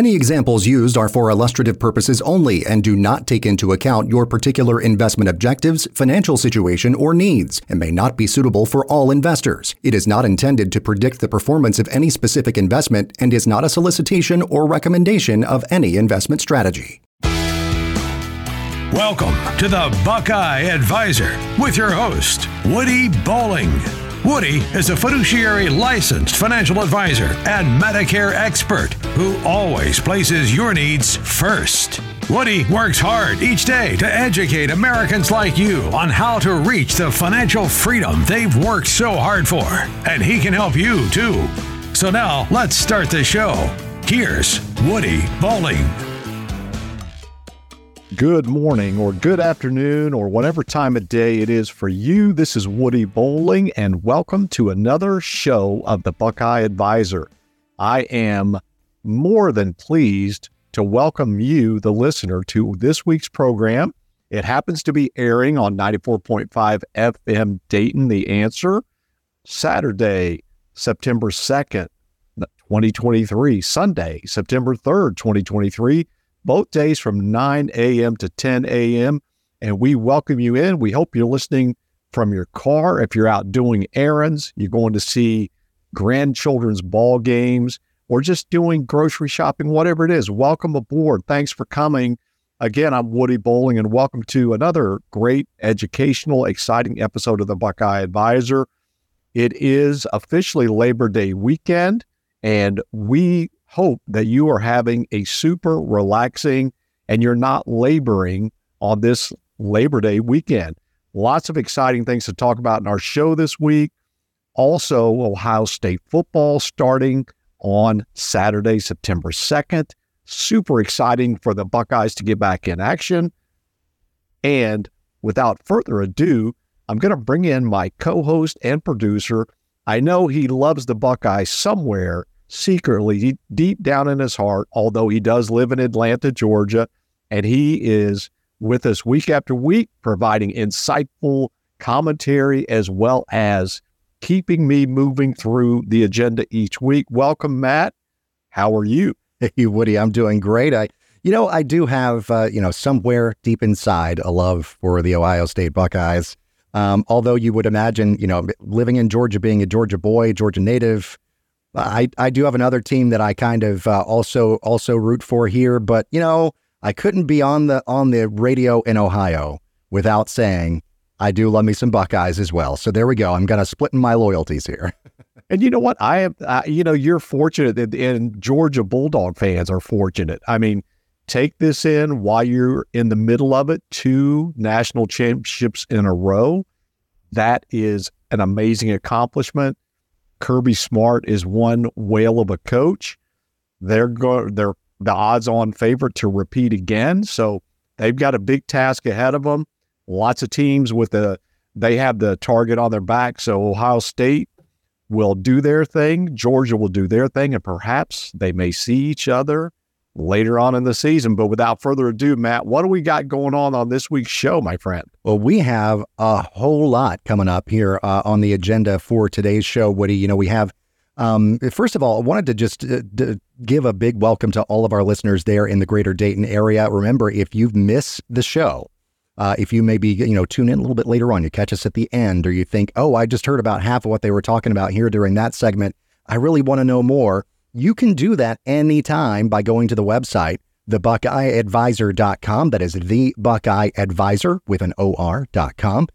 Any examples used are for illustrative purposes only and do not take into account your particular investment objectives, financial situation, or needs, and may not be suitable for all investors. It is not intended to predict the performance of any specific investment and is not a solicitation or recommendation of any investment strategy. Welcome to the Buckeye Advisor with your host, Woody Bowling. Woody is a fiduciary licensed financial advisor and Medicare expert who always places your needs first. Woody works hard each day to educate Americans like you on how to reach the financial freedom they've worked so hard for. And he can help you too. So now let's start the show. Here's Woody Bowling. Good morning, or good afternoon, or whatever time of day it is for you. This is Woody Bowling, and welcome to another show of the Buckeye Advisor. I am more than pleased to welcome you, the listener, to this week's program. It happens to be airing on 94.5 FM Dayton, The Answer, Saturday, September 2nd, 2023, Sunday, September 3rd, 2023 both days from 9 a.m. to 10 a.m. And we welcome you in. We hope you're listening from your car. If you're out doing errands, you're going to see grandchildren's ball games, or just doing grocery shopping, whatever it is. Welcome aboard. Thanks for coming. Again, I'm Woody Bowling, and welcome to another great, educational, exciting episode of the Buckeye Advisor. It is officially Labor Day weekend, and we hope that you are having a super relaxing and you're not laboring on this Labor Day weekend. Lots of exciting things to talk about in our show this week. Also, Ohio State football starting on Saturday, September 2nd. Super exciting for the Buckeyes to get back in action. And without further ado, I'm going to bring in my co host and producer. I know he loves the Buckeyes somewhere secretly, deep down in his heart, although he does live in Atlanta, Georgia, and he is with us week after week, providing insightful commentary as well as keeping me moving through the agenda each week. Welcome, Matt. How are you? Hey, Woody, I'm doing great. I, you know, I do have, uh, you know, somewhere deep inside a love for the Ohio State Buckeyes. Um, although you would imagine, you know, living in Georgia, being a Georgia boy, Georgia native, I, I do have another team that I kind of uh, also also root for here, but you know I couldn't be on the on the radio in Ohio without saying I do love me some Buckeyes as well. So there we go. I'm gonna split my loyalties here. and you know what? I am. You know you're fortunate, and Georgia Bulldog fans are fortunate. I mean, take this in while you're in the middle of it. Two national championships in a row. That is an amazing accomplishment. Kirby Smart is one whale of a coach. They're going. They're the odds-on favorite to repeat again. So they've got a big task ahead of them. Lots of teams with the they have the target on their back. So Ohio State will do their thing. Georgia will do their thing, and perhaps they may see each other later on in the season. But without further ado, Matt, what do we got going on on this week's show, my friend? Well, we have a whole lot coming up here uh, on the agenda for today's show, Woody. You know, we have. Um, first of all, I wanted to just uh, d- give a big welcome to all of our listeners there in the greater Dayton area. Remember, if you've missed the show, uh, if you maybe you know tune in a little bit later on, you catch us at the end, or you think, oh, I just heard about half of what they were talking about here during that segment. I really want to know more. You can do that anytime by going to the website, thebuckeyeadvisor.com. That is the Buckeye Advisor with an OR.com.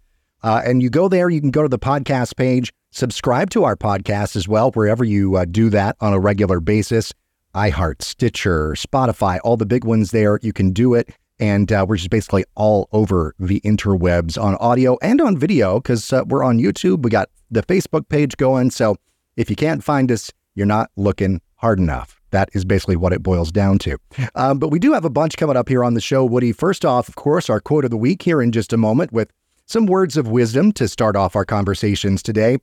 Uh, and you go there, you can go to the podcast page, subscribe to our podcast as well, wherever you uh, do that on a regular basis. iHeart, Stitcher, Spotify, all the big ones there. You can do it. And uh, we're just basically all over the interwebs on audio and on video because uh, we're on YouTube. We got the Facebook page going. So if you can't find us, you're not looking hard enough. That is basically what it boils down to. Um, but we do have a bunch coming up here on the show, Woody. First off, of course, our quote of the week here in just a moment with some words of wisdom to start off our conversations today.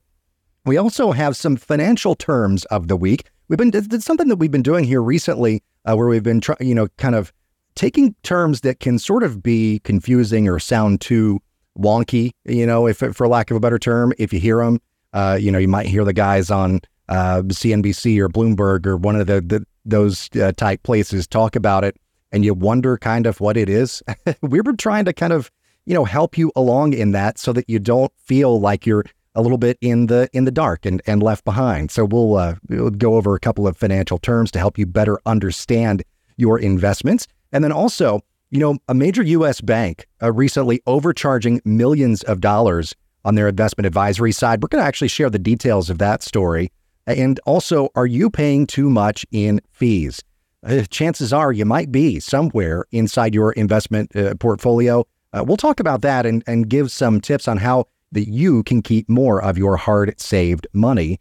We also have some financial terms of the week. We've been it's something that we've been doing here recently, uh, where we've been trying, you know, kind of taking terms that can sort of be confusing or sound too wonky, you know, if for lack of a better term. If you hear them, uh, you know, you might hear the guys on uh, CNBC or Bloomberg or one of the, the those uh, type places talk about it, and you wonder kind of what it is. we were trying to kind of you know help you along in that so that you don't feel like you're a little bit in the in the dark and, and left behind. So we'll, uh, we'll go over a couple of financial terms to help you better understand your investments, and then also you know, a major U.S. bank uh, recently overcharging millions of dollars on their investment advisory side. We're going to actually share the details of that story. And also, are you paying too much in fees? Uh, chances are you might be somewhere inside your investment uh, portfolio. Uh, we'll talk about that and, and give some tips on how that you can keep more of your hard saved money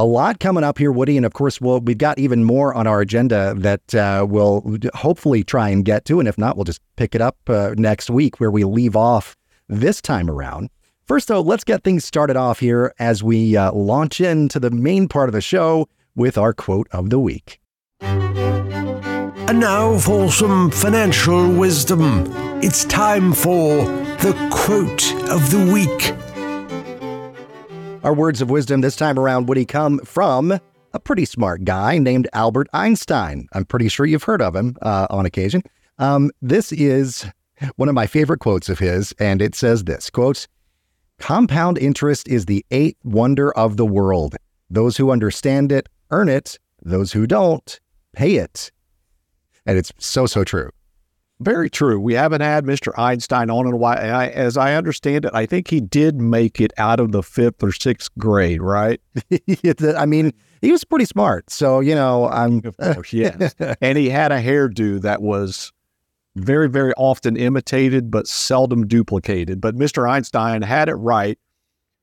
a lot coming up here, Woody. And of course, we'll, we've got even more on our agenda that uh, we'll hopefully try and get to. And if not, we'll just pick it up uh, next week where we leave off this time around. First, though, let's get things started off here as we uh, launch into the main part of the show with our quote of the week. And now for some financial wisdom. It's time for the quote of the week. Our words of wisdom this time around Woody come from a pretty smart guy named Albert Einstein. I'm pretty sure you've heard of him uh, on occasion. Um, this is one of my favorite quotes of his, and it says this quote, Compound interest is the eighth wonder of the world. Those who understand it earn it, those who don't pay it. And it's so, so true. Very true. We haven't had Mr. Einstein on in a while. I, as I understand it, I think he did make it out of the fifth or sixth grade, right? I mean, he was pretty smart. So, you know, I'm. Of course, yes. and he had a hairdo that was very, very often imitated, but seldom duplicated. But Mr. Einstein had it right.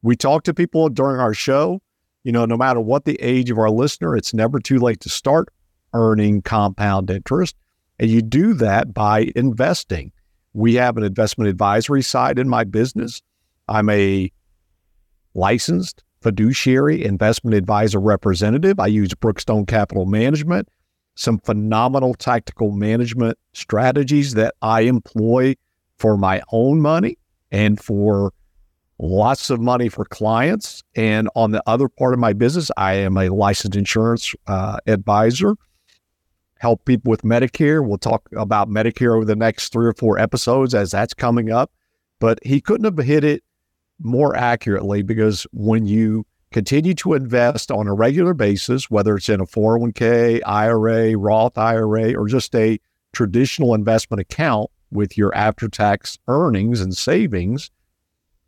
We talk to people during our show. You know, no matter what the age of our listener, it's never too late to start earning compound interest. And you do that by investing. We have an investment advisory side in my business. I'm a licensed fiduciary investment advisor representative. I use Brookstone Capital Management, some phenomenal tactical management strategies that I employ for my own money and for lots of money for clients. And on the other part of my business, I am a licensed insurance uh, advisor help people with Medicare. We'll talk about Medicare over the next three or four episodes as that's coming up. But he couldn't have hit it more accurately because when you continue to invest on a regular basis, whether it's in a 401k, IRA, Roth IRA, or just a traditional investment account with your after tax earnings and savings,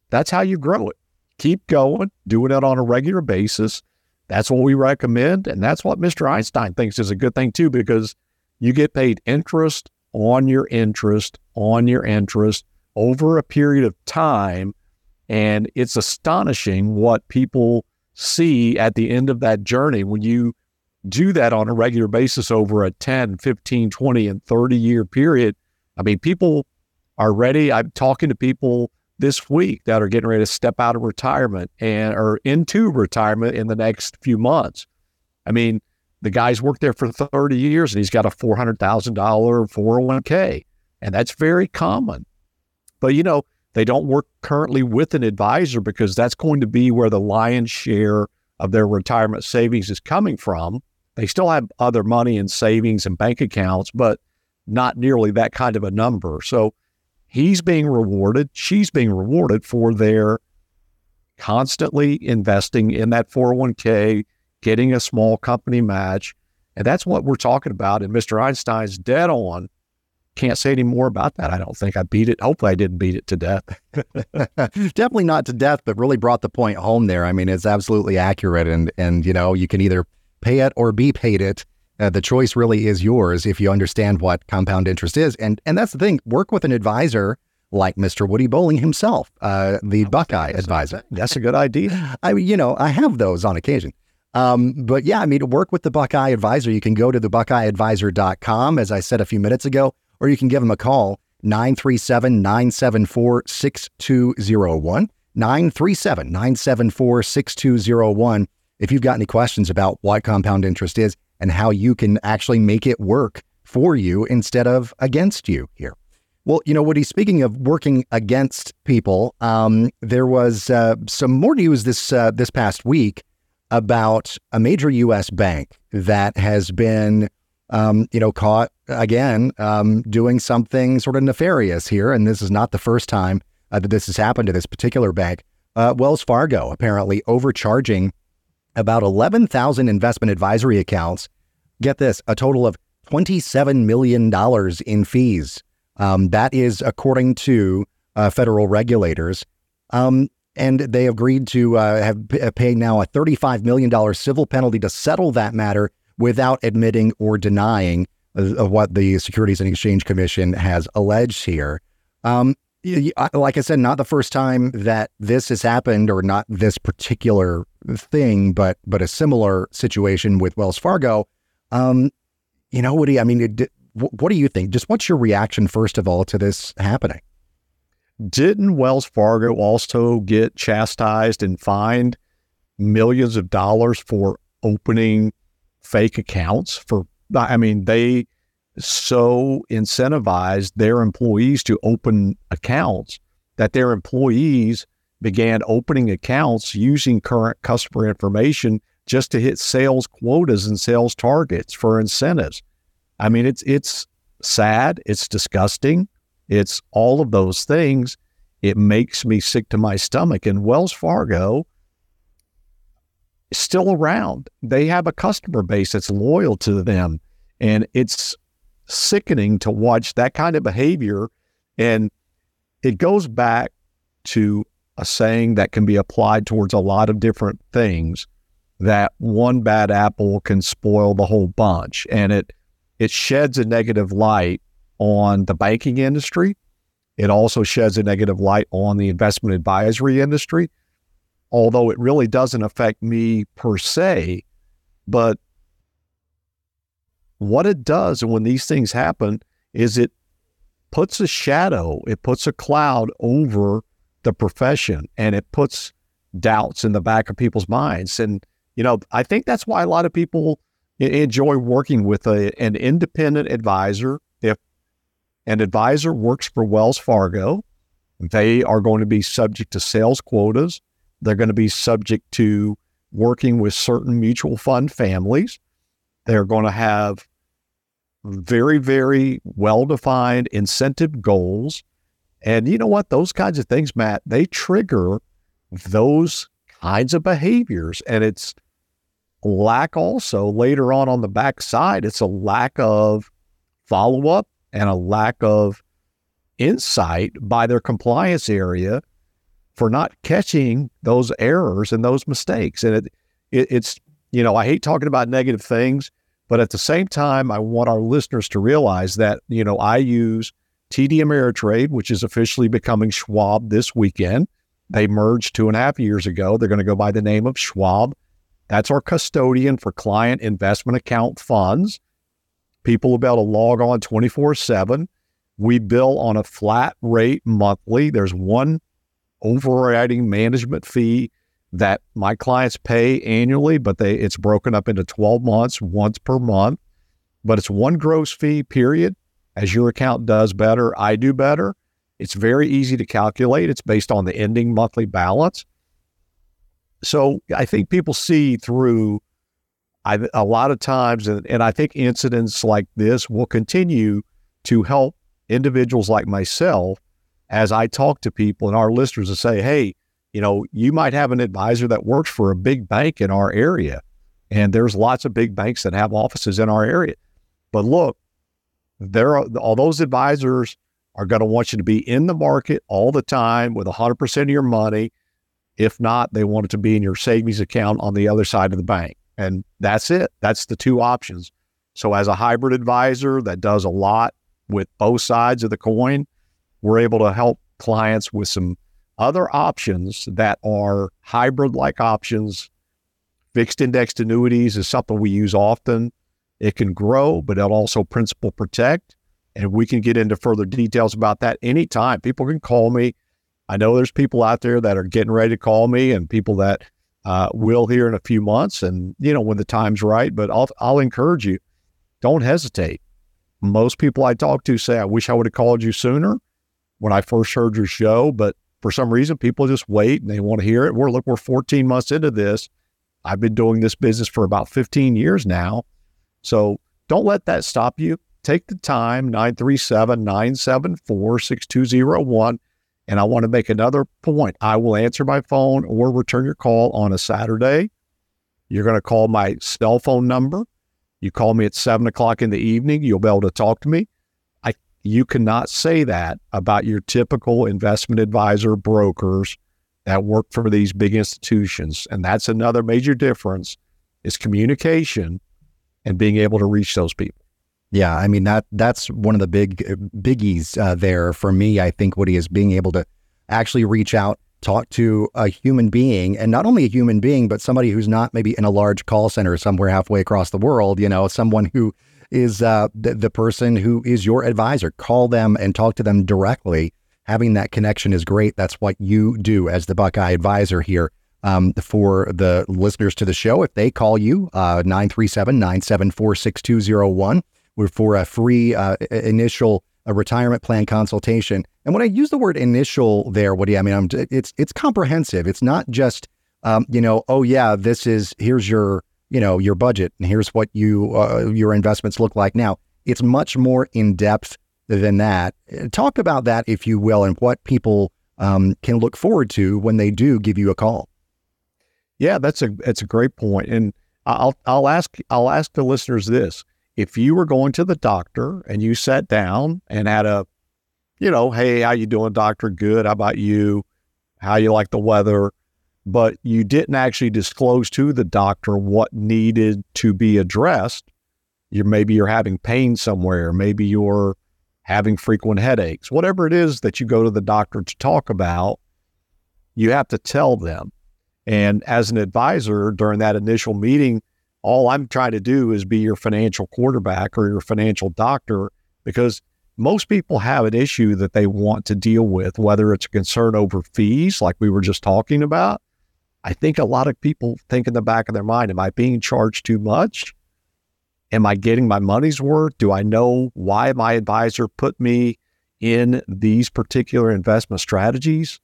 that's how you grow it. Keep going, doing it on a regular basis. That's what we recommend. And that's what Mr. Einstein thinks is a good thing too, because you get paid interest on your interest on your interest over a period of time. And it's astonishing what people see at the end of that journey when you do that on a regular basis over a 10, 15, 20, and 30 year period. I mean, people are ready. I'm talking to people this week that are getting ready to step out of retirement and are into retirement in the next few months. I mean, the guy's worked there for 30 years and he's got a $400,000 401k, and that's very common. But, you know, they don't work currently with an advisor because that's going to be where the lion's share of their retirement savings is coming from. They still have other money in savings and bank accounts, but not nearly that kind of a number. So, he's being rewarded, she's being rewarded for their constantly investing in that 401k, getting a small company match. And that's what we're talking about. And Mr. Einstein's dead on. Can't say any more about that. I don't think I beat it. Hopefully, I didn't beat it to death. Definitely not to death, but really brought the point home there. I mean, it's absolutely accurate. And, and you know, you can either pay it or be paid it. Uh, the choice really is yours if you understand what compound interest is. And and that's the thing. Work with an advisor like Mr. Woody Bowling himself, uh, the Buckeye advisor. That's a good idea. I mean, you know, I have those on occasion. Um, but yeah, I mean, to work with the Buckeye advisor, you can go to the buckeyeadvisor.com, as I said a few minutes ago, or you can give them a call, 937 974 6201. 937 974 6201. If you've got any questions about what compound interest is, and how you can actually make it work for you instead of against you here. Well, you know, Woody, speaking of working against people, um, there was uh, some more news this uh, this past week about a major U.S. bank that has been um, you know, caught again um, doing something sort of nefarious here. And this is not the first time uh, that this has happened to this particular bank. Uh, Wells Fargo apparently overcharging about 11,000 investment advisory accounts. Get this, a total of $27 million in fees. Um, that is according to uh, federal regulators. Um, and they agreed to uh, have uh, pay now a $35 million civil penalty to settle that matter without admitting or denying uh, what the Securities and Exchange Commission has alleged here. Um, like I said, not the first time that this has happened, or not this particular thing, but but a similar situation with Wells Fargo. Um, you know, Woody. I mean, what do you think? Just what's your reaction first of all to this happening? Didn't Wells Fargo also get chastised and fined millions of dollars for opening fake accounts? For I mean, they so incentivized their employees to open accounts that their employees began opening accounts using current customer information just to hit sales quotas and sales targets for incentives. I mean, it's it's sad, it's disgusting, it's all of those things. It makes me sick to my stomach. And Wells Fargo still around. They have a customer base that's loyal to them. And it's sickening to watch that kind of behavior. And it goes back to a saying that can be applied towards a lot of different things that one bad apple can spoil the whole bunch. And it it sheds a negative light on the banking industry. It also sheds a negative light on the investment advisory industry, although it really doesn't affect me per se. But what it does and when these things happen is it puts a shadow, it puts a cloud over the profession and it puts doubts in the back of people's minds. And, you know, I think that's why a lot of people enjoy working with a, an independent advisor. If an advisor works for Wells Fargo, they are going to be subject to sales quotas. They're going to be subject to working with certain mutual fund families. They're going to have very, very well defined incentive goals. And you know what? Those kinds of things, Matt, they trigger those kinds of behaviors. And it's lack also later on on the backside, it's a lack of follow up and a lack of insight by their compliance area for not catching those errors and those mistakes. And it, it, it's, you know, I hate talking about negative things, but at the same time, I want our listeners to realize that, you know, I use TD Ameritrade, which is officially becoming Schwab this weekend. They merged two and a half years ago. They're going to go by the name of Schwab. That's our custodian for client investment account funds. People will be able to log on 24 7. We bill on a flat rate monthly. There's one overriding management fee that my clients pay annually, but they it's broken up into 12 months, once per month. But it's one gross fee, period. As your account does better, I do better. It's very easy to calculate. It's based on the ending monthly balance. So I think people see through I, a lot of times, and, and I think incidents like this will continue to help individuals like myself as I talk to people and our listeners to say, hey, you know, you might have an advisor that works for a big bank in our area. And there's lots of big banks that have offices in our area. But look, there are all those advisors are going to want you to be in the market all the time with 100% of your money. If not, they want it to be in your savings account on the other side of the bank. And that's it. That's the two options. So, as a hybrid advisor that does a lot with both sides of the coin, we're able to help clients with some other options that are hybrid like options. Fixed indexed annuities is something we use often. It can grow, but it'll also principal protect. And we can get into further details about that anytime. People can call me. I know there's people out there that are getting ready to call me and people that uh, will here in a few months and, you know, when the time's right. But I'll, I'll encourage you, don't hesitate. Most people I talk to say, I wish I would have called you sooner when I first heard your show, but for some reason, people just wait and they want to hear it. We're look, we're 14 months into this. I've been doing this business for about 15 years now. So don't let that stop you. Take the time, 937 974 6201. And I want to make another point. I will answer my phone or return your call on a Saturday. You're going to call my cell phone number. You call me at seven o'clock in the evening, you'll be able to talk to me. You cannot say that about your typical investment advisor brokers that work for these big institutions. And that's another major difference is communication and being able to reach those people. Yeah, I mean that that's one of the big biggies uh, there for me. I think Woody is being able to actually reach out, talk to a human being, and not only a human being, but somebody who's not maybe in a large call center somewhere halfway across the world. You know, someone who is uh, the, the person who is your advisor. Call them and talk to them directly. Having that connection is great. That's what you do as the Buckeye advisor here um, for the listeners to the show. If they call you, uh, 937 974 6201 for a free uh, initial a retirement plan consultation. And when I use the word initial there, what do I mean, I'm, it's, it's comprehensive. It's not just, um, you know, oh yeah, this is, here's your, you know, your budget and here's what you, uh, your investments look like now. It's much more in depth than that. Talk about that, if you will, and what people um, can look forward to when they do give you a call. Yeah, that's a that's a great point, and I'll I'll ask I'll ask the listeners this: if you were going to the doctor and you sat down and had a, you know, hey, how you doing, doctor? Good. How about you? How you like the weather? But you didn't actually disclose to the doctor what needed to be addressed. You maybe you're having pain somewhere. Maybe you're having frequent headaches. Whatever it is that you go to the doctor to talk about, you have to tell them. And as an advisor during that initial meeting, all I'm trying to do is be your financial quarterback or your financial doctor because most people have an issue that they want to deal with, whether it's a concern over fees, like we were just talking about. I think a lot of people think in the back of their mind, am I being charged too much? Am I getting my money's worth? Do I know why my advisor put me in these particular investment strategies?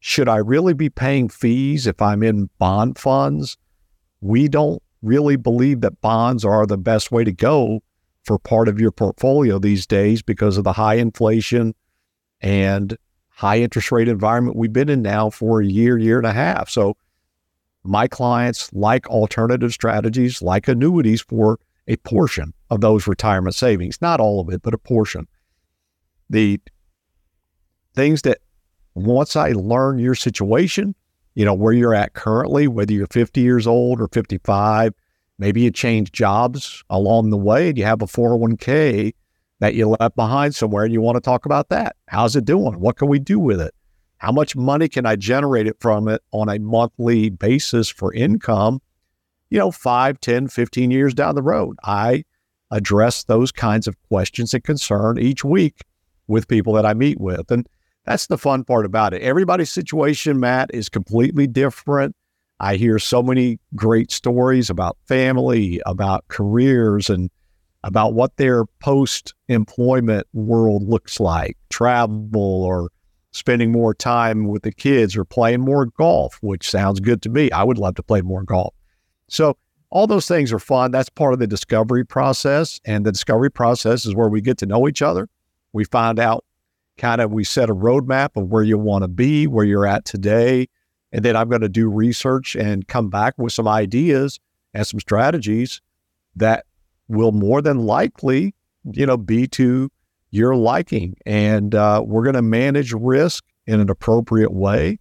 Should I really be paying fees if I'm in bond funds? We don't really believe that bonds are the best way to go for part of your portfolio these days because of the high inflation and high interest rate environment we've been in now for a year, year and a half. So my clients like alternative strategies, like annuities for a portion of those retirement savings, not all of it, but a portion. The things that once I learn your situation, you know, where you're at currently, whether you're 50 years old or 55. Maybe you change jobs along the way and you have a 401k that you left behind somewhere and you want to talk about that. How's it doing? What can we do with it? How much money can I generate it from it on a monthly basis for income? You know, 5, 10, 15 years down the road. I address those kinds of questions and concern each week with people that I meet with. And that's the fun part about it. Everybody's situation, Matt, is completely different. I hear so many great stories about family, about careers, and about what their post employment world looks like travel or spending more time with the kids or playing more golf, which sounds good to me. I would love to play more golf. So, all those things are fun. That's part of the discovery process. And the discovery process is where we get to know each other. We find out kind of we set a roadmap of where you want to be, where you're at today. And then I'm going to do research and come back with some ideas and some strategies that will more than likely, you know, be to your liking. And uh, we're going to manage risk in an appropriate way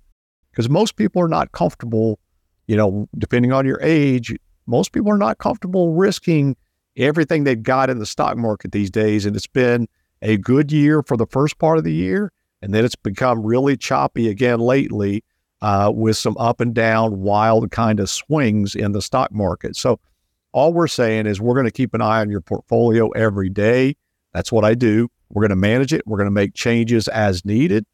because most people are not comfortable, you know, depending on your age, most people are not comfortable risking everything they've got in the stock market these days. And it's been a good year for the first part of the year, and then it's become really choppy again lately uh, with some up and down, wild kind of swings in the stock market. So, all we're saying is we're going to keep an eye on your portfolio every day. That's what I do. We're going to manage it. We're going to make changes as needed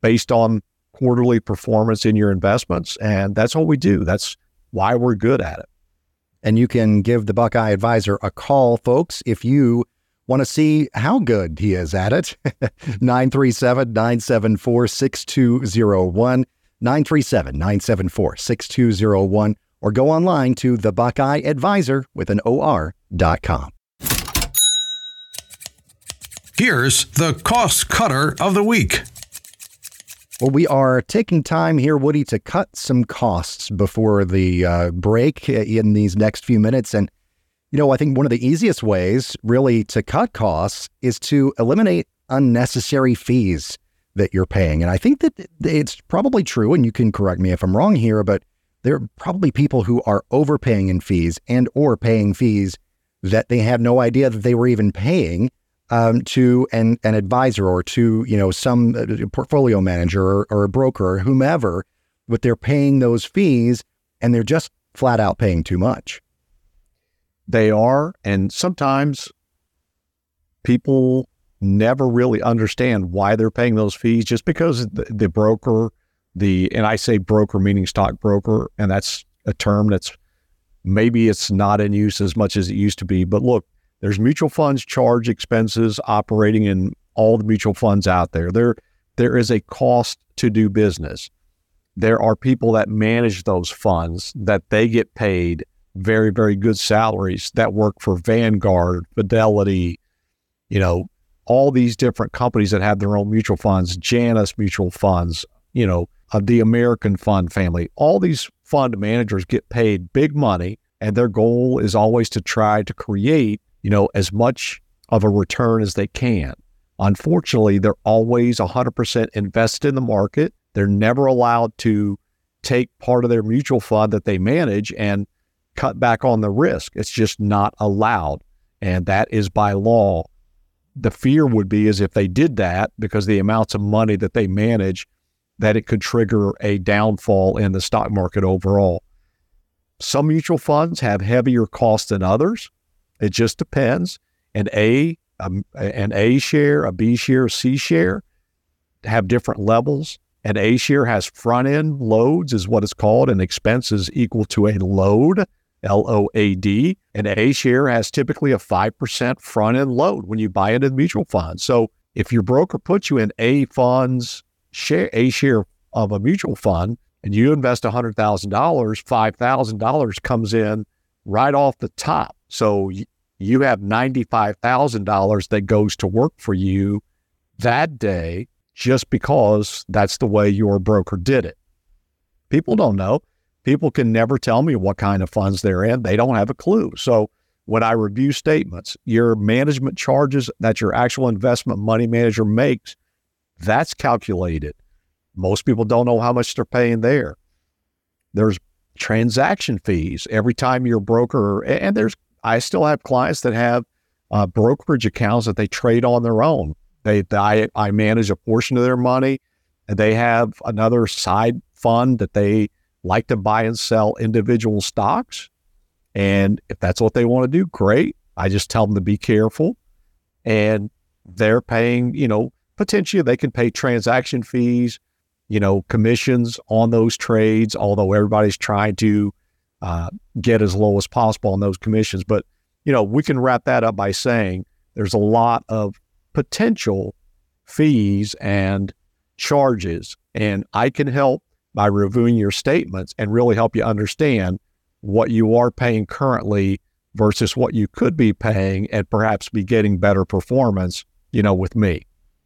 based on quarterly performance in your investments. And that's what we do. That's why we're good at it. And you can give the Buckeye Advisor a call, folks, if you Want to see how good he is at it? 937 974 6201. 937 974 6201. Or go online to the Buckeye Advisor with an OR.com. Here's the cost cutter of the week. Well, we are taking time here, Woody, to cut some costs before the uh, break in these next few minutes. And, you know, I think one of the easiest ways really to cut costs is to eliminate unnecessary fees that you're paying. And I think that it's probably true, and you can correct me if I'm wrong here, but there are probably people who are overpaying in fees and or paying fees that they have no idea that they were even paying um, to an, an advisor or to you know some uh, portfolio manager or, or a broker or whomever, but they're paying those fees and they're just flat out paying too much. They are, and sometimes people never really understand why they're paying those fees just because the, the broker, the and I say broker meaning stockbroker, and that's a term that's maybe it's not in use as much as it used to be. But look, there's mutual funds charge expenses operating in all the mutual funds out there. There, there is a cost to do business. There are people that manage those funds that they get paid very, very good salaries that work for Vanguard, Fidelity, you know, all these different companies that have their own mutual funds, Janus mutual funds, you know, uh, the American fund family. All these fund managers get paid big money, and their goal is always to try to create you know, as much of a return as they can. Unfortunately, they're always 100% invested in the market. They're never allowed to take part of their mutual fund that they manage and cut back on the risk. It's just not allowed. And that is by law. The fear would be is if they did that because the amounts of money that they manage, that it could trigger a downfall in the stock market overall. Some mutual funds have heavier costs than others. It just depends. An A, um, an A share, a B share, a C share have different levels. An A share has front end loads, is what it's called, and expenses equal to a load, L O A D. An A share has typically a 5% front end load when you buy into the mutual fund. So if your broker puts you in A funds, share A share of a mutual fund, and you invest $100,000, $5,000 comes in right off the top. So you have $95,000 that goes to work for you that day just because that's the way your broker did it. People don't know. People can never tell me what kind of funds they're in. They don't have a clue. So when I review statements, your management charges that your actual investment money manager makes, that's calculated. Most people don't know how much they're paying there. There's transaction fees every time your broker, and there's I still have clients that have uh, brokerage accounts that they trade on their own. They, I, I manage a portion of their money, and they have another side fund that they like to buy and sell individual stocks. And if that's what they want to do, great. I just tell them to be careful. And they're paying, you know, potentially they can pay transaction fees, you know, commissions on those trades, although everybody's trying to uh, get as low as possible on those commissions. But, you know, we can wrap that up by saying there's a lot of potential fees and charges. And I can help by reviewing your statements and really help you understand what you are paying currently versus what you could be paying and perhaps be getting better performance, you know, with me.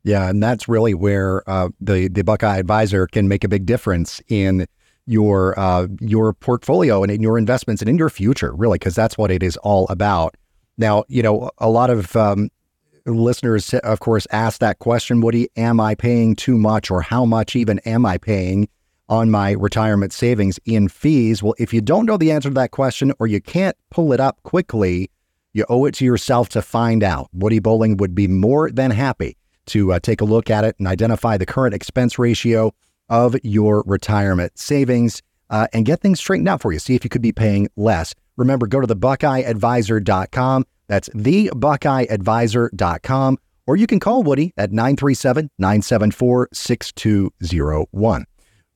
Yeah, and that's really where uh, the the Buckeye Advisor can make a big difference in your uh, your portfolio and in your investments and in your future, really, because that's what it is all about. Now, you know, a lot of um, listeners, of course, ask that question: Woody, am I paying too much, or how much even am I paying on my retirement savings in fees? Well, if you don't know the answer to that question, or you can't pull it up quickly, you owe it to yourself to find out. Woody Bowling would be more than happy to uh, take a look at it and identify the current expense ratio of your retirement savings uh, and get things straightened out for you. See if you could be paying less. Remember, go to the BuckeyeAdvisor.com. That's the BuckeyeAdvisor.com. Or you can call Woody at 937 974 6201.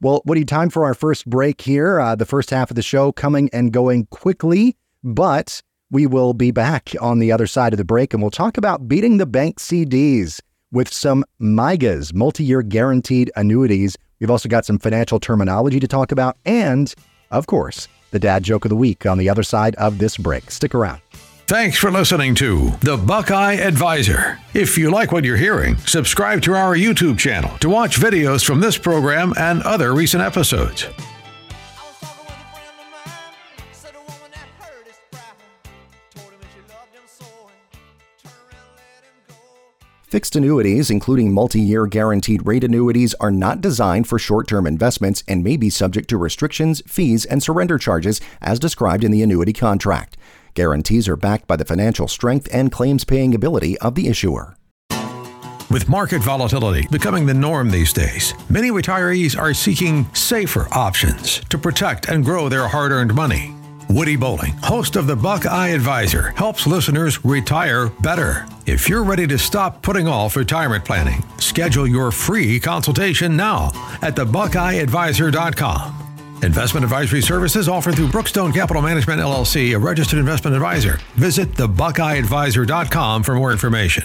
Well, Woody, time for our first break here. Uh, the first half of the show coming and going quickly, but we will be back on the other side of the break and we'll talk about beating the bank CDs with some MYGAs, multi year guaranteed annuities We've also got some financial terminology to talk about, and, of course, the dad joke of the week on the other side of this break. Stick around. Thanks for listening to The Buckeye Advisor. If you like what you're hearing, subscribe to our YouTube channel to watch videos from this program and other recent episodes. Fixed annuities, including multi year guaranteed rate annuities, are not designed for short term investments and may be subject to restrictions, fees, and surrender charges as described in the annuity contract. Guarantees are backed by the financial strength and claims paying ability of the issuer. With market volatility becoming the norm these days, many retirees are seeking safer options to protect and grow their hard earned money. Woody Bowling, host of the Buckeye Advisor, helps listeners retire better. If you're ready to stop putting off retirement planning, schedule your free consultation now at thebuckeyeadvisor.com. Investment advisory services offered through Brookstone Capital Management LLC, a registered investment advisor. Visit thebuckeyeadvisor.com for more information.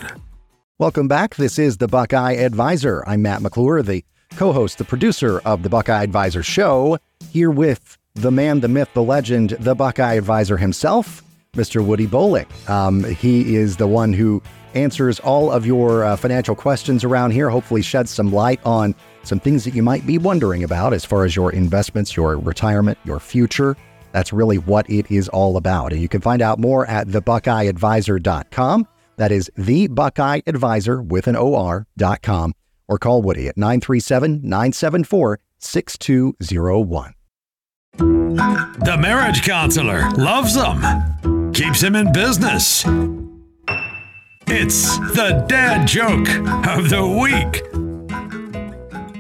Welcome back. This is the Buckeye Advisor. I'm Matt McClure, the co host, the producer of the Buckeye Advisor Show, here with the man, the myth, the legend, the Buckeye advisor himself, Mr. Woody Bowling. Um, he is the one who answers all of your uh, financial questions around here, hopefully sheds some light on some things that you might be wondering about as far as your investments, your retirement, your future. That's really what it is all about. And you can find out more at thebuckeyeadvisor.com. That is the Buckeye Advisor with an OR.com or call Woody at 937 974 6201. The marriage counselor loves them, keeps him in business. It's the dad joke of the week.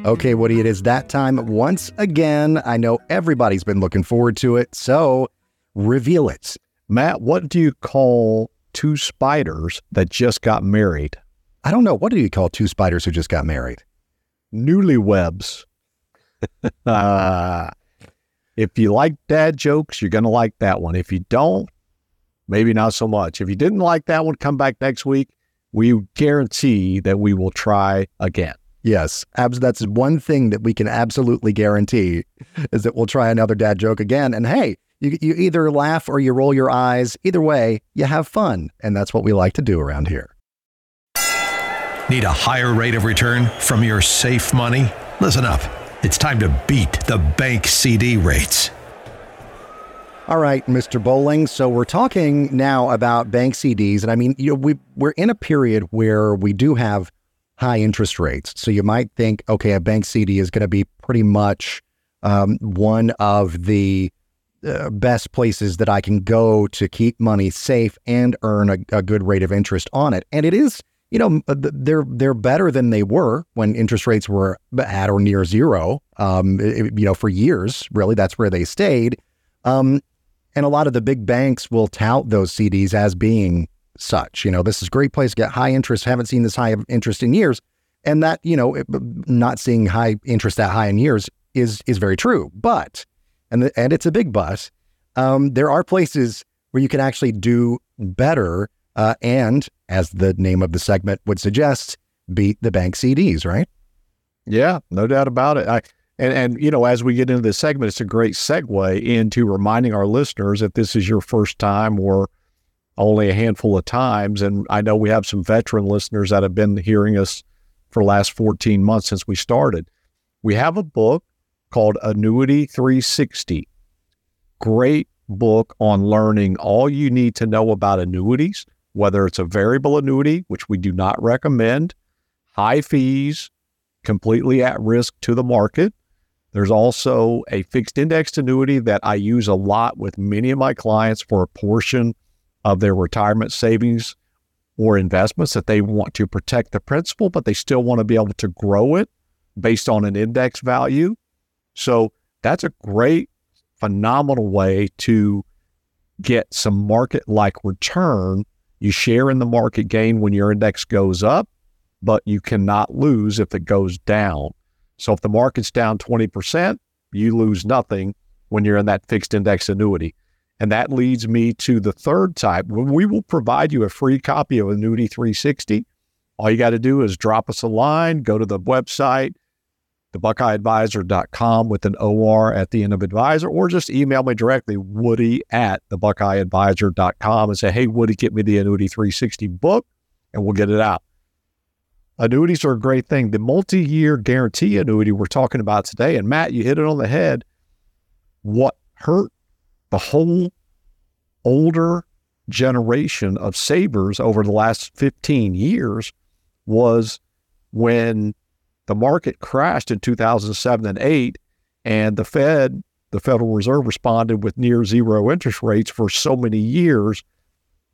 Okay, Woody, it is that time once again. I know everybody's been looking forward to it, so reveal it. Matt, what do you call two spiders that just got married? I don't know. What do you call two spiders who just got married? Newlywebs. uh, if you like dad jokes, you're going to like that one. If you don't, maybe not so much. If you didn't like that one, come back next week. We guarantee that we will try again. Yes, abs- that's one thing that we can absolutely guarantee is that we'll try another dad joke again. And hey, you, you either laugh or you roll your eyes. Either way, you have fun. And that's what we like to do around here. Need a higher rate of return from your safe money? Listen up. It's time to beat the bank CD rates. All right, Mr. Bowling. So we're talking now about bank CDs, and I mean, you know, we we're in a period where we do have high interest rates. So you might think, okay, a bank CD is going to be pretty much um, one of the uh, best places that I can go to keep money safe and earn a, a good rate of interest on it, and it is you know, they're they're better than they were when interest rates were at or near zero. Um, it, you know, for years, really, that's where they stayed. Um, and a lot of the big banks will tout those CDs as being such. You know, this is a great place to get high interest. Haven't seen this high of interest in years, and that you know, not seeing high interest that high in years is is very true. But and the, and it's a big but. Um, there are places where you can actually do better uh, and as the name of the segment would suggest, beat the bank CDs, right? Yeah, no doubt about it. I, and and you know, as we get into this segment, it's a great segue into reminding our listeners that this is your first time or only a handful of times, and I know we have some veteran listeners that have been hearing us for the last 14 months since we started. We have a book called Annuity 360. Great book on learning all you need to know about annuities whether it's a variable annuity, which we do not recommend, high fees, completely at risk to the market. There's also a fixed indexed annuity that I use a lot with many of my clients for a portion of their retirement savings or investments that they want to protect the principal, but they still want to be able to grow it based on an index value. So that's a great, phenomenal way to get some market like return you share in the market gain when your index goes up, but you cannot lose if it goes down. So if the market's down 20%, you lose nothing when you're in that fixed index annuity. And that leads me to the third type. We will provide you a free copy of Annuity 360, all you got to do is drop us a line, go to the website, the BuckeyeAdvisor.com with an OR at the end of advisor, or just email me directly, Woody at the BuckeyeAdvisor.com and say, hey, Woody, get me the Annuity 360 book, and we'll get it out. Annuities are a great thing. The multi year guarantee annuity we're talking about today, and Matt, you hit it on the head. What hurt the whole older generation of savers over the last 15 years was when the market crashed in 2007 and 8 and the Fed, the Federal Reserve responded with near zero interest rates for so many years.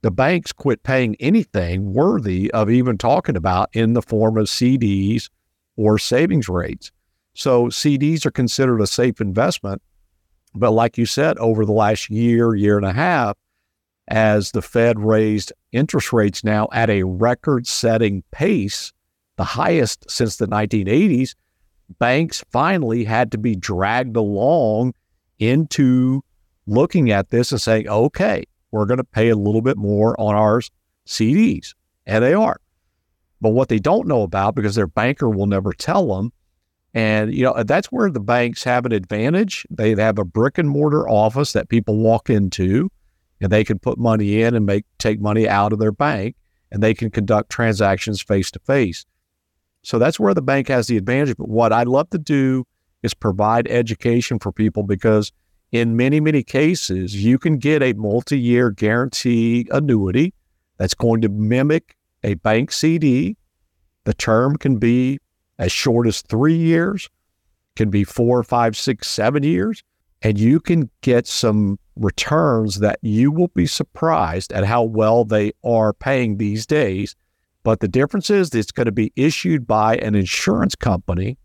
The banks quit paying anything worthy of even talking about in the form of CDs or savings rates. So CDs are considered a safe investment. But like you said, over the last year, year and a half, as the Fed raised interest rates now at a record setting pace, the highest since the 1980s, banks finally had to be dragged along into looking at this and saying, okay, we're going to pay a little bit more on our CDs. And they are. But what they don't know about, because their banker will never tell them, and you know that's where the banks have an advantage. They have a brick and mortar office that people walk into and they can put money in and make take money out of their bank and they can conduct transactions face to face. So that's where the bank has the advantage. But what I'd love to do is provide education for people because in many, many cases, you can get a multi year guarantee annuity that's going to mimic a bank CD. The term can be as short as three years, can be four, five, six, seven years, and you can get some returns that you will be surprised at how well they are paying these days. But the difference is it's going to be issued by an insurance company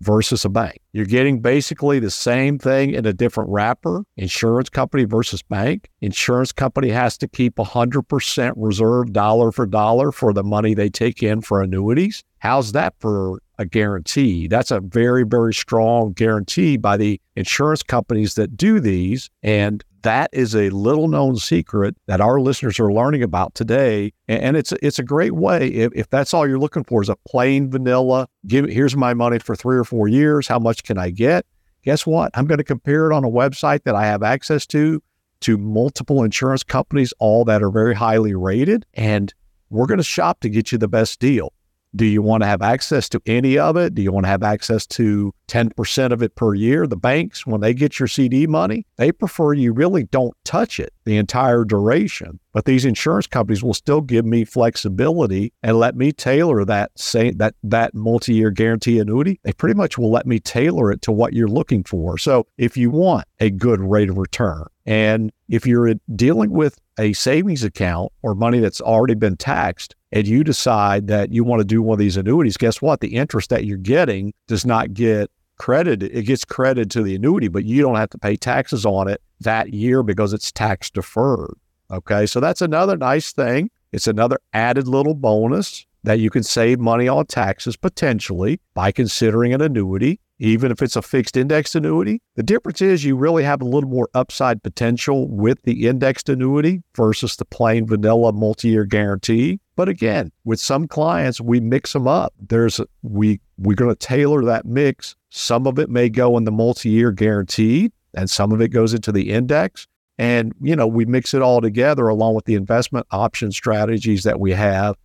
versus a bank. You're getting basically the same thing in a different wrapper, insurance company versus bank. Insurance company has to keep 100% reserve dollar for dollar for the money they take in for annuities. How's that for a guarantee? That's a very, very strong guarantee by the insurance companies that do these. And that is a little known secret that our listeners are learning about today. And it's it's a great way if, if that's all you're looking for is a plain vanilla, give here's my money for three or four years. How much can I get? Guess what? I'm going to compare it on a website that I have access to to multiple insurance companies, all that are very highly rated. And we're going to shop to get you the best deal. Do you want to have access to any of it? Do you want to have access to 10% of it per year? The banks, when they get your CD money, they prefer you really don't touch it the entire duration. But these insurance companies will still give me flexibility and let me tailor that that that multi-year guarantee annuity. They pretty much will let me tailor it to what you're looking for. So if you want a good rate of return, and if you're dealing with a savings account or money that's already been taxed, and you decide that you want to do one of these annuities, guess what? The interest that you're getting does not get credited. It gets credited to the annuity, but you don't have to pay taxes on it that year because it's tax deferred. Okay. So that's another nice thing. It's another added little bonus that you can save money on taxes potentially by considering an annuity even if it's a fixed indexed annuity. The difference is you really have a little more upside potential with the indexed annuity versus the plain vanilla multi-year guarantee. But again, with some clients, we mix them up. There's we we're going to tailor that mix. Some of it may go in the multi-year guarantee, and some of it goes into the index. And you know, we mix it all together along with the investment option strategies that we have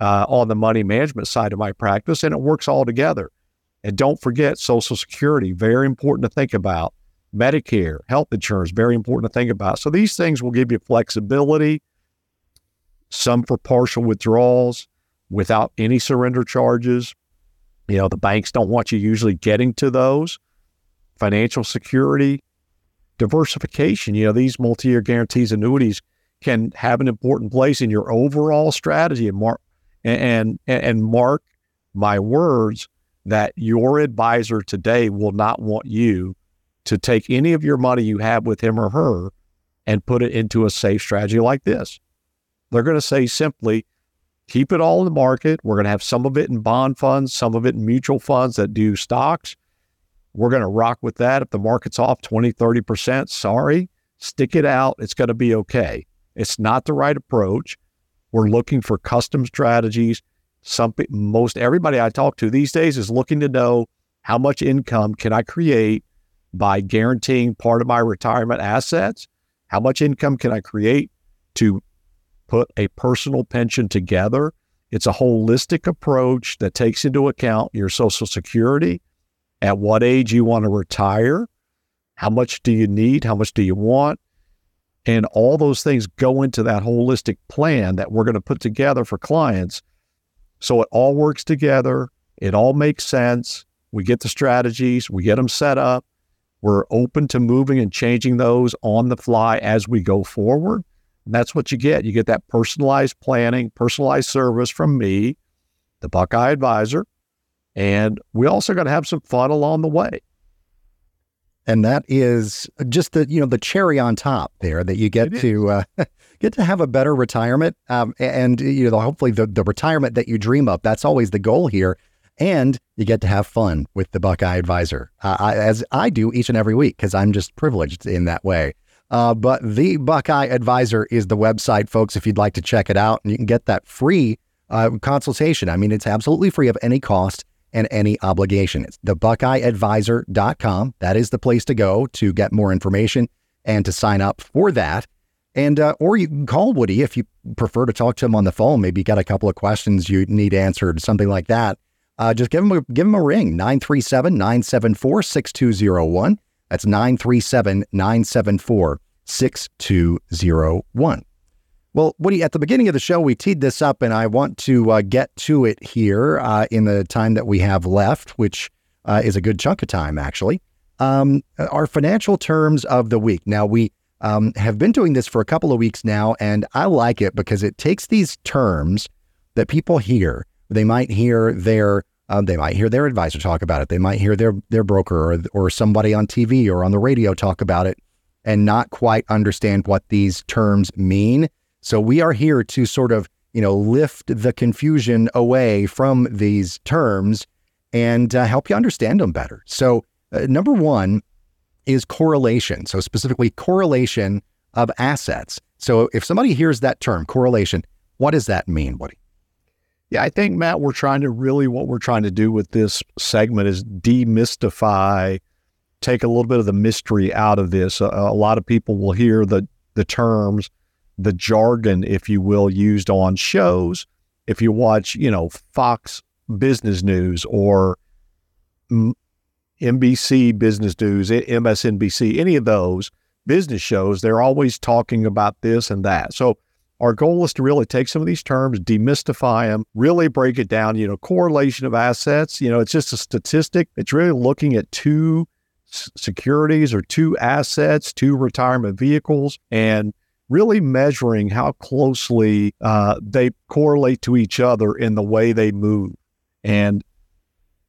uh, on the money management side of my practice, and it works all together. And don't forget Social Security, very important to think about. Medicare, health insurance, very important to think about. So these things will give you flexibility, some for partial withdrawals without any surrender charges. You know, the banks don't want you usually getting to those. Financial security, diversification. You know, these multi year guarantees, annuities can have an important place in your overall strategy and mark and, and, and mark my words that your advisor today will not want you to take any of your money you have with him or her and put it into a safe strategy like this. They're going to say simply, keep it all in the market. We're going to have some of it in bond funds, some of it in mutual funds that do stocks. We're going to rock with that. If the market's off 20, 30%, sorry, stick it out. It's going to be okay. It's not the right approach. We're looking for custom strategies some most everybody I talk to these days is looking to know How much income can I create by guaranteeing part of my retirement assets? How much income can I create to put a personal pension together? It's a holistic approach that takes into account your Social Security, at what age you want to retire, how much do you need, how much do you want, and all those things go into that holistic plan that we're going to put together for clients. So it all works together, it all makes sense. We get the strategies, we get them set up, we're open to moving and changing those on the fly as we go forward. And that's what you get. You get that personalized planning, personalized service from me, the Buckeye Advisor. And we also got to have some fun along the way. And that is just the you know the cherry on top there that you get to uh, get to have a better retirement um, and you know hopefully the, the retirement that you dream of that's always the goal here and you get to have fun with the Buckeye Advisor, uh, I, as I do each and every week because I'm just privileged in that way. Uh, but the Buckeye Advisor is the website, folks. If you'd like to check it out, and you can get that free uh, consultation. I mean, it's absolutely free of any cost and any obligation. It's the BuckeyeAdvisor.com. That is the place to go to get more information and to sign up for that. And uh, or you can call Woody if you prefer to talk to him on the phone. Maybe you got a couple of questions you need answered, something like that uh, just give him a, give them a ring 937 974 6201. That's 937 974 6201. Well, Woody, at the beginning of the show, we teed this up, and I want to uh, get to it here uh, in the time that we have left, which uh, is a good chunk of time, actually. Um, our financial terms of the week. Now, we um, have been doing this for a couple of weeks now, and I like it because it takes these terms that people hear they might hear their um, they might hear their advisor talk about it. They might hear their their broker or or somebody on TV or on the radio talk about it, and not quite understand what these terms mean. So we are here to sort of you know lift the confusion away from these terms and uh, help you understand them better. So uh, number one is correlation. So specifically correlation of assets. So if somebody hears that term correlation, what does that mean, Woody? Yeah, I think, Matt, we're trying to really what we're trying to do with this segment is demystify, take a little bit of the mystery out of this. a lot of people will hear the, the terms, the jargon, if you will, used on shows. If you watch, you know, Fox Business News or NBC Business News, MSNBC, any of those business shows, they're always talking about this and that. So our goal is to really take some of these terms, demystify them, really break it down. You know, correlation of assets, you know, it's just a statistic. It's really looking at two securities or two assets, two retirement vehicles, and really measuring how closely uh, they correlate to each other in the way they move. And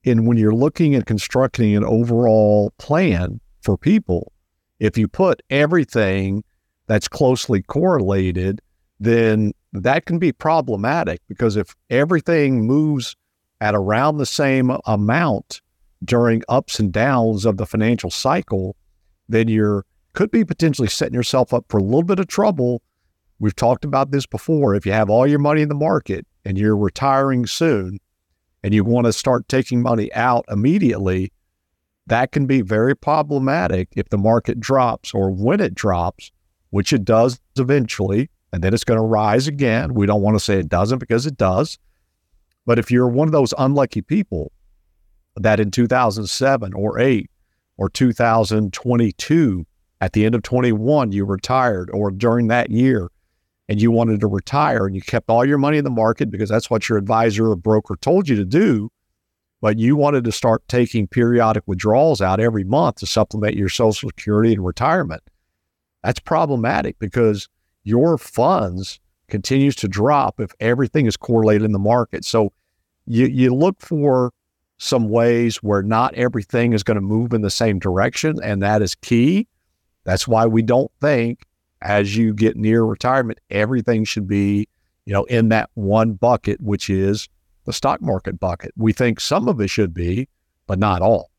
and when you're looking at constructing an overall plan for people, if you put everything that's closely correlated then that can be problematic because if everything moves at around the same amount during ups and downs of the financial cycle, then you're could be potentially setting yourself up for a little bit of trouble. We've talked about this before. If you have all your money in the market and you're retiring soon and you want to start taking money out immediately, that can be very problematic if the market drops or when it drops, which it does eventually and then it's going to rise again. We don't want to say it doesn't because it does. But if you're one of those unlucky people that in 2007 or 8 or 2022, at the end of 21, you retired, or during that year, and you wanted to retire and you kept all your money in the market because that's what your advisor or broker told you to do, but you wanted to start taking periodic withdrawals out every month to supplement your Social Security and retirement. That's problematic because your funds continues to drop if everything is correlated in the market. So you, you look for some ways where not everything is going to move in the same direction, and that is key. That's why we don't think as you get near retirement, everything should be, you know, in that one bucket, which is the stock market bucket. We think some of it should be, but not all.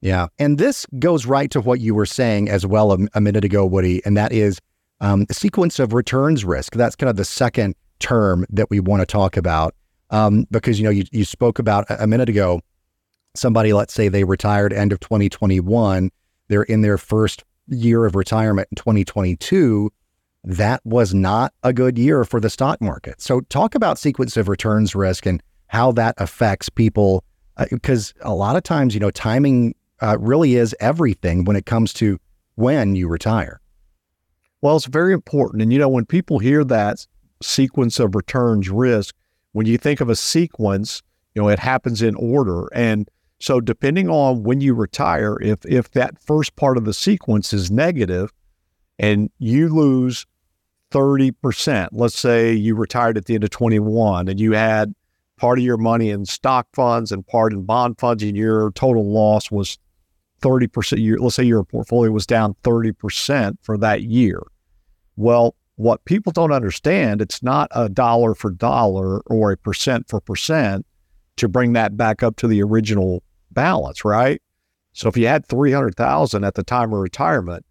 Yeah. And this goes right to what you were saying as well a, a minute ago, Woody, and that is um, sequence of returns risk. That's kind of the second term that we want to talk about um, because you know you, you spoke about a minute ago somebody, let's say they retired end of 2021, they're in their first year of retirement in 2022, that was not a good year for the stock market. So, talk about sequence of returns risk and how that affects people. Because uh, a lot of times, you know, timing uh, really is everything when it comes to when you retire. Well, it's very important. And, you know, when people hear that sequence of returns risk, when you think of a sequence, you know, it happens in order. And so depending on when you retire, if if that first part of the sequence is negative and you lose 30%, let's say you retired at the end of 21 and you had part of your money in stock funds and part in bond funds and your total loss was 30%, your, let's say your portfolio was down 30% for that year. Well, what people don't understand, it's not a dollar for dollar or a percent for percent to bring that back up to the original balance, right? So if you had 300,000 at the time of retirement,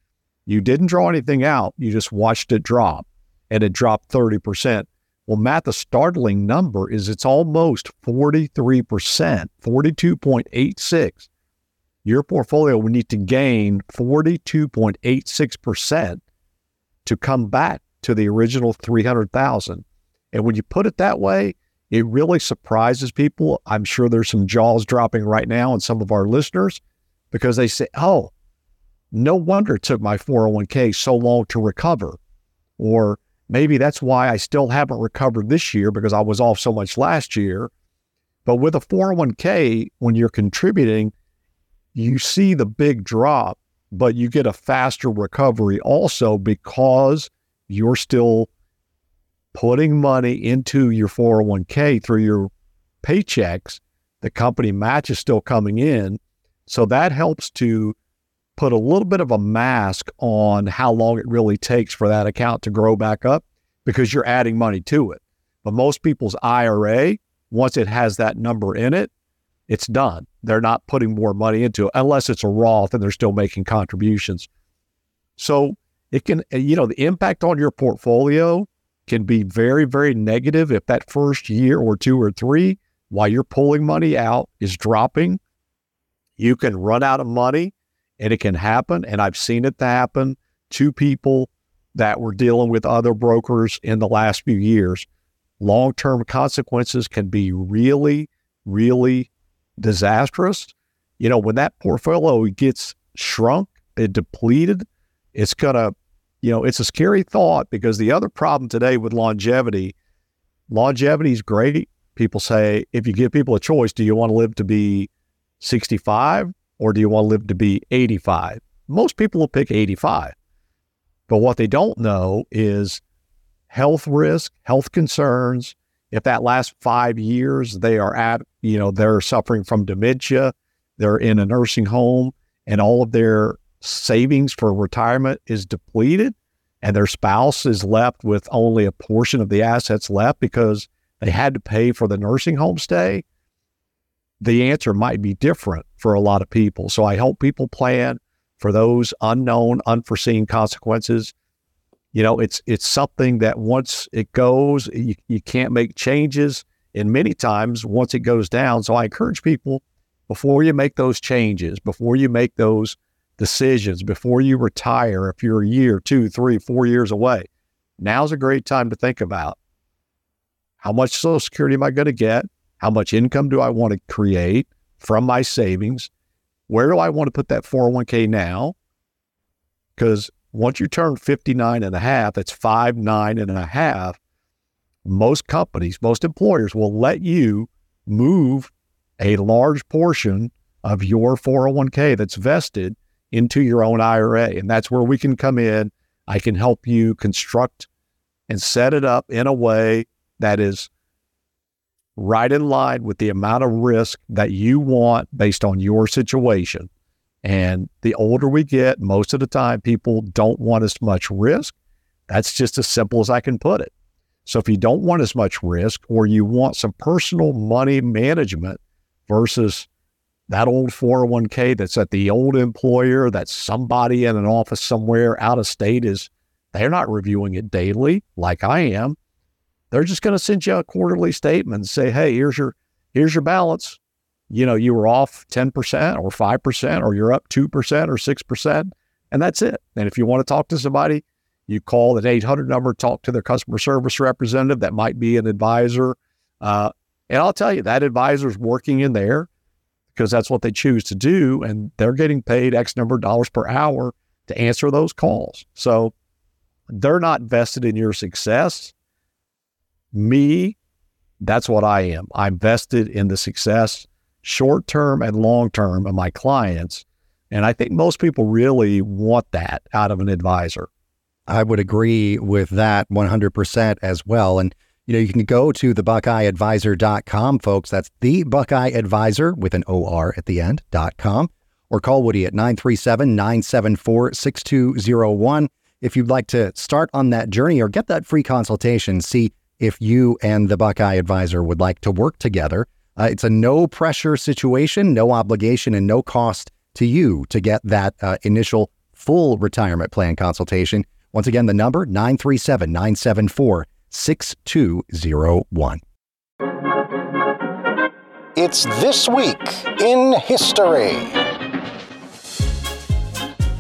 you didn't draw anything out, you just watched it drop and it dropped 30%. Well, Matt, the startling number is it's almost 43%, 42.86. Your portfolio would need to gain 42.86% to come back to the original 300,000. And when you put it that way, it really surprises people. I'm sure there's some jaws dropping right now in some of our listeners because they say, oh, no wonder it took my 401k so long to recover. Or maybe that's why I still haven't recovered this year because I was off so much last year. But with a 401k, when you're contributing, you see the big drop, but you get a faster recovery also because you're still putting money into your 401k through your paychecks, the company match is still coming in. So that helps to put a little bit of a mask on how long it really takes for that account to grow back up because you're adding money to it. But most people's IRA, once it has that number in it, it's done. They're not putting more money into it unless it's a Roth and they're still making contributions. So it can, you know, the impact on your portfolio can be very, very negative if that first year or two or three, while you're pulling money out, is dropping. You can run out of money and it can happen. And I've seen it happen to people that were dealing with other brokers in the last few years. Long term consequences can be really, really disastrous. You know, when that portfolio gets shrunk and depleted, it's going to you know, it's a scary thought because the other problem today with longevity, longevity is great. People say, if you give people a choice, do you want to live to be 65 or do you want to live to be 85? Most people will pick 85. But what they don't know is health risk, health concerns. If that last five years they are at, you know, they're suffering from dementia, they're in a nursing home, and all of their savings for retirement is depleted and their spouse is left with only a portion of the assets left because they had to pay for the nursing home stay, the answer might be different for a lot of people. So I help people plan for those unknown, unforeseen consequences. You know, it's it's something that once it goes, you, you can't make changes. And many times, once it goes down, so I encourage people before you make those changes, before you make those decisions before you retire, if you're a year, two, three, four years away, now's a great time to think about how much Social Security am I going to get? How much income do I want to create from my savings? Where do I want to put that 401k now? Because once you turn 59 and a half, that's five, nine and a half. Most companies, most employers will let you move a large portion of your 401k that's vested into your own IRA. And that's where we can come in. I can help you construct and set it up in a way that is right in line with the amount of risk that you want based on your situation. And the older we get, most of the time, people don't want as much risk. That's just as simple as I can put it. So if you don't want as much risk or you want some personal money management versus that old 401k that's at the old employer, that somebody in an office somewhere out of state is, they're not reviewing it daily like I am. They're just going to send you a quarterly statement and say, hey, here's your, here's your balance. you know, you were off 10% or 5% or you're up 2% or 6%, and that's it. And if you want to talk to somebody, you call that 800 number, talk to their customer service representative. That might be an advisor. Uh, and I'll tell you, that advisor is working in there because that's what they choose to do. And they're getting paid X number of dollars per hour to answer those calls. So they're not vested in your success. Me, that's what I am. I'm vested in the success, short term and long term, of my clients. And I think most people really want that out of an advisor. I would agree with that 100% as well. And, you know, you can go to the BuckeyeAdvisor.com, folks. That's the Buckeye Advisor with an OR at the end.com or call Woody at 937 974 6201 if you'd like to start on that journey or get that free consultation. See if you and the Buckeye Advisor would like to work together. Uh, it's a no pressure situation, no obligation, and no cost to you to get that uh, initial full retirement plan consultation. Once again, the number 937 974 6201. It's This Week in History.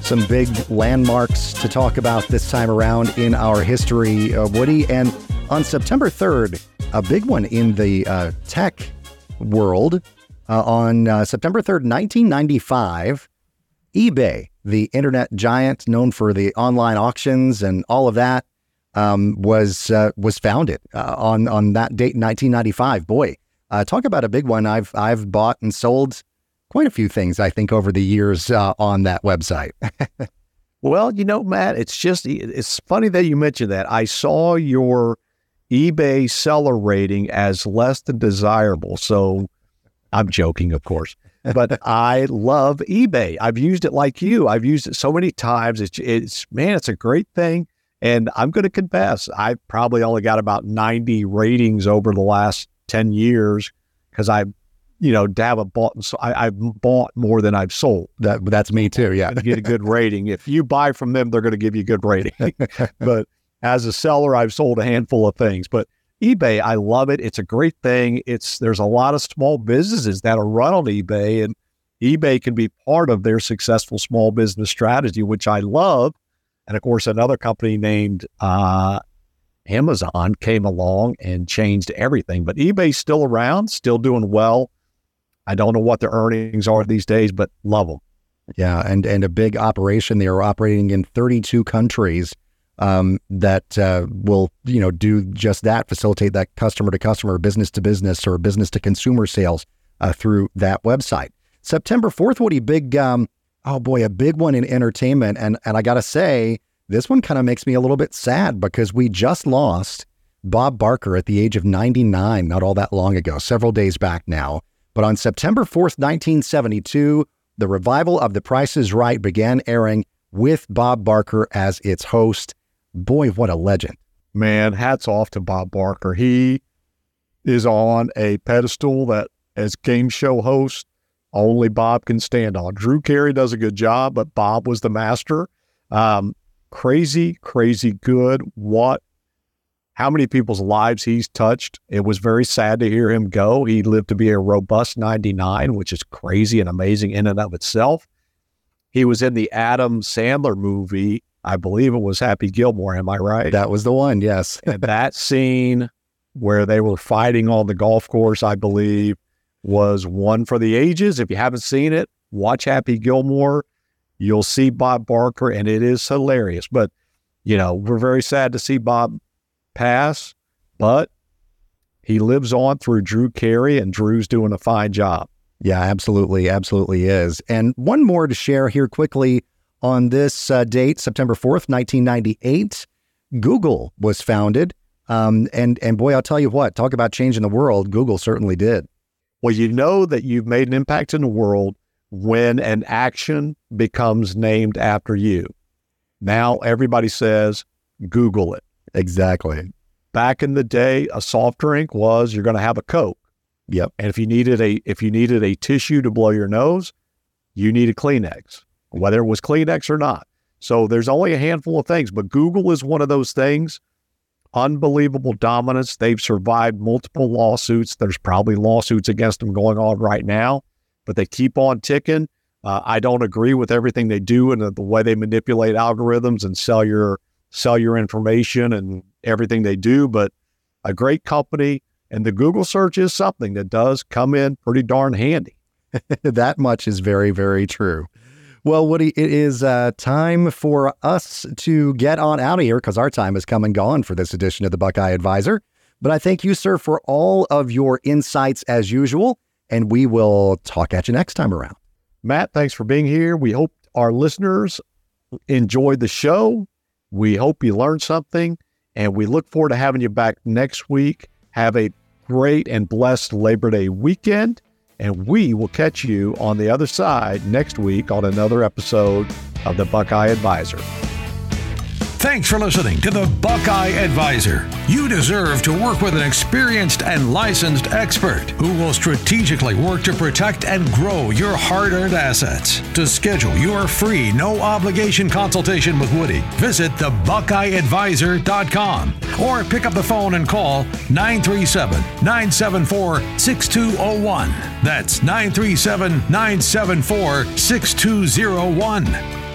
Some big landmarks to talk about this time around in our history, uh, Woody. And on September 3rd, a big one in the uh, tech world, uh, on uh, September 3rd, 1995, eBay the internet giant known for the online auctions and all of that, um, was uh, was founded uh, on on that date in 1995. Boy, uh, talk about a big one! I've I've bought and sold quite a few things I think over the years uh, on that website. well, you know, Matt, it's just it's funny that you mentioned that. I saw your eBay seller rating as less than desirable, so I'm joking, of course but I love eBay. I've used it like you. I've used it so many times. It's, it's man, it's a great thing. And I'm going to confess, I've probably only got about 90 ratings over the last 10 years because I've, you know, haven't bought and so I, have bought more than I've sold. That that's me too. Yeah, get a good rating. If you buy from them, they're going to give you a good rating. but as a seller, I've sold a handful of things. But eBay, I love it. It's a great thing. It's there's a lot of small businesses that are run on eBay, and eBay can be part of their successful small business strategy, which I love. And of course, another company named uh, Amazon came along and changed everything. But eBay's still around, still doing well. I don't know what their earnings are these days, but love them. Yeah, and and a big operation. They are operating in 32 countries um, that uh, will you know do just that, facilitate that customer to customer, business to business, or business to consumer sales uh, through that website. September fourth, Woody, big um, oh boy, a big one in entertainment, and and I gotta say, this one kind of makes me a little bit sad because we just lost Bob Barker at the age of 99, not all that long ago, several days back now. But on September 4th, 1972, the revival of The Price is Right began airing with Bob Barker as its host boy, what a legend. Man, hats off to Bob Barker. He is on a pedestal that, as game show host, only Bob can stand on. Drew Carey does a good job, but Bob was the master. Um, crazy, crazy good. What, how many people's lives he's touched. It was very sad to hear him go. He lived to be a robust 99, which is crazy and amazing in and of itself. He was in the Adam Sandler movie I believe it was Happy Gilmore. Am I right? That was the one. Yes. that scene where they were fighting on the golf course, I believe, was one for the ages. If you haven't seen it, watch Happy Gilmore. You'll see Bob Barker, and it is hilarious. But, you know, we're very sad to see Bob pass, but he lives on through Drew Carey, and Drew's doing a fine job. Yeah, absolutely. Absolutely is. And one more to share here quickly on this uh, date, September 4th, 1998, Google was founded. Um, and, and boy, I'll tell you what, talk about changing the world. Google certainly did. Well, you know that you've made an impact in the world when an action becomes named after you. Now everybody says, Google it. Exactly. Back in the day, a soft drink was you're going to have a Coke. Yep. And if you needed a if you needed a tissue to blow your nose, you need a Kleenex whether it was Kleenex or not. So there's only a handful of things, but Google is one of those things unbelievable dominance. They've survived multiple lawsuits. There's probably lawsuits against them going on right now, but they keep on ticking. Uh, I don't agree with everything they do and the, the way they manipulate algorithms and sell your sell your information and everything they do, but a great company. And the Google search is something that does come in pretty darn handy. that much is very, very true. Well, Woody, it is uh, time for us to get on out of here because our time has come and gone for this edition of the Buckeye Advisor. But I thank you, sir, for all of your insights as usual. And we will talk at you next time around. Matt, thanks for being here. We hope our listeners enjoyed the show. We hope you learned something. And we look forward to having you back next week. Have a great and blessed Labor Day weekend. And we will catch you on the other side next week on another episode of the Buckeye Advisor. Thanks for listening to the Buckeye Advisor. You deserve to work with an experienced and licensed expert who will strategically work to protect and grow your hard earned assets. To schedule your free, no obligation consultation with Woody, visit thebuckeyeadvisor.com or pick up the phone and call 937 974 6201. That's 937 974 6201.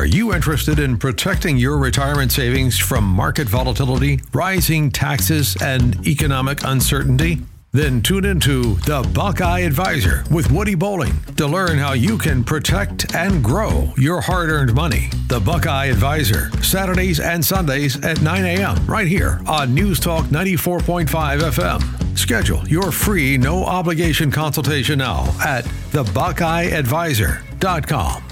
Are you interested in protecting your retirement savings from market volatility, rising taxes, and economic uncertainty? Then tune into The Buckeye Advisor with Woody Bowling to learn how you can protect and grow your hard earned money. The Buckeye Advisor, Saturdays and Sundays at 9 a.m., right here on News Talk 94.5 FM. Schedule your free, no obligation consultation now at thebuckeyeadvisor.com.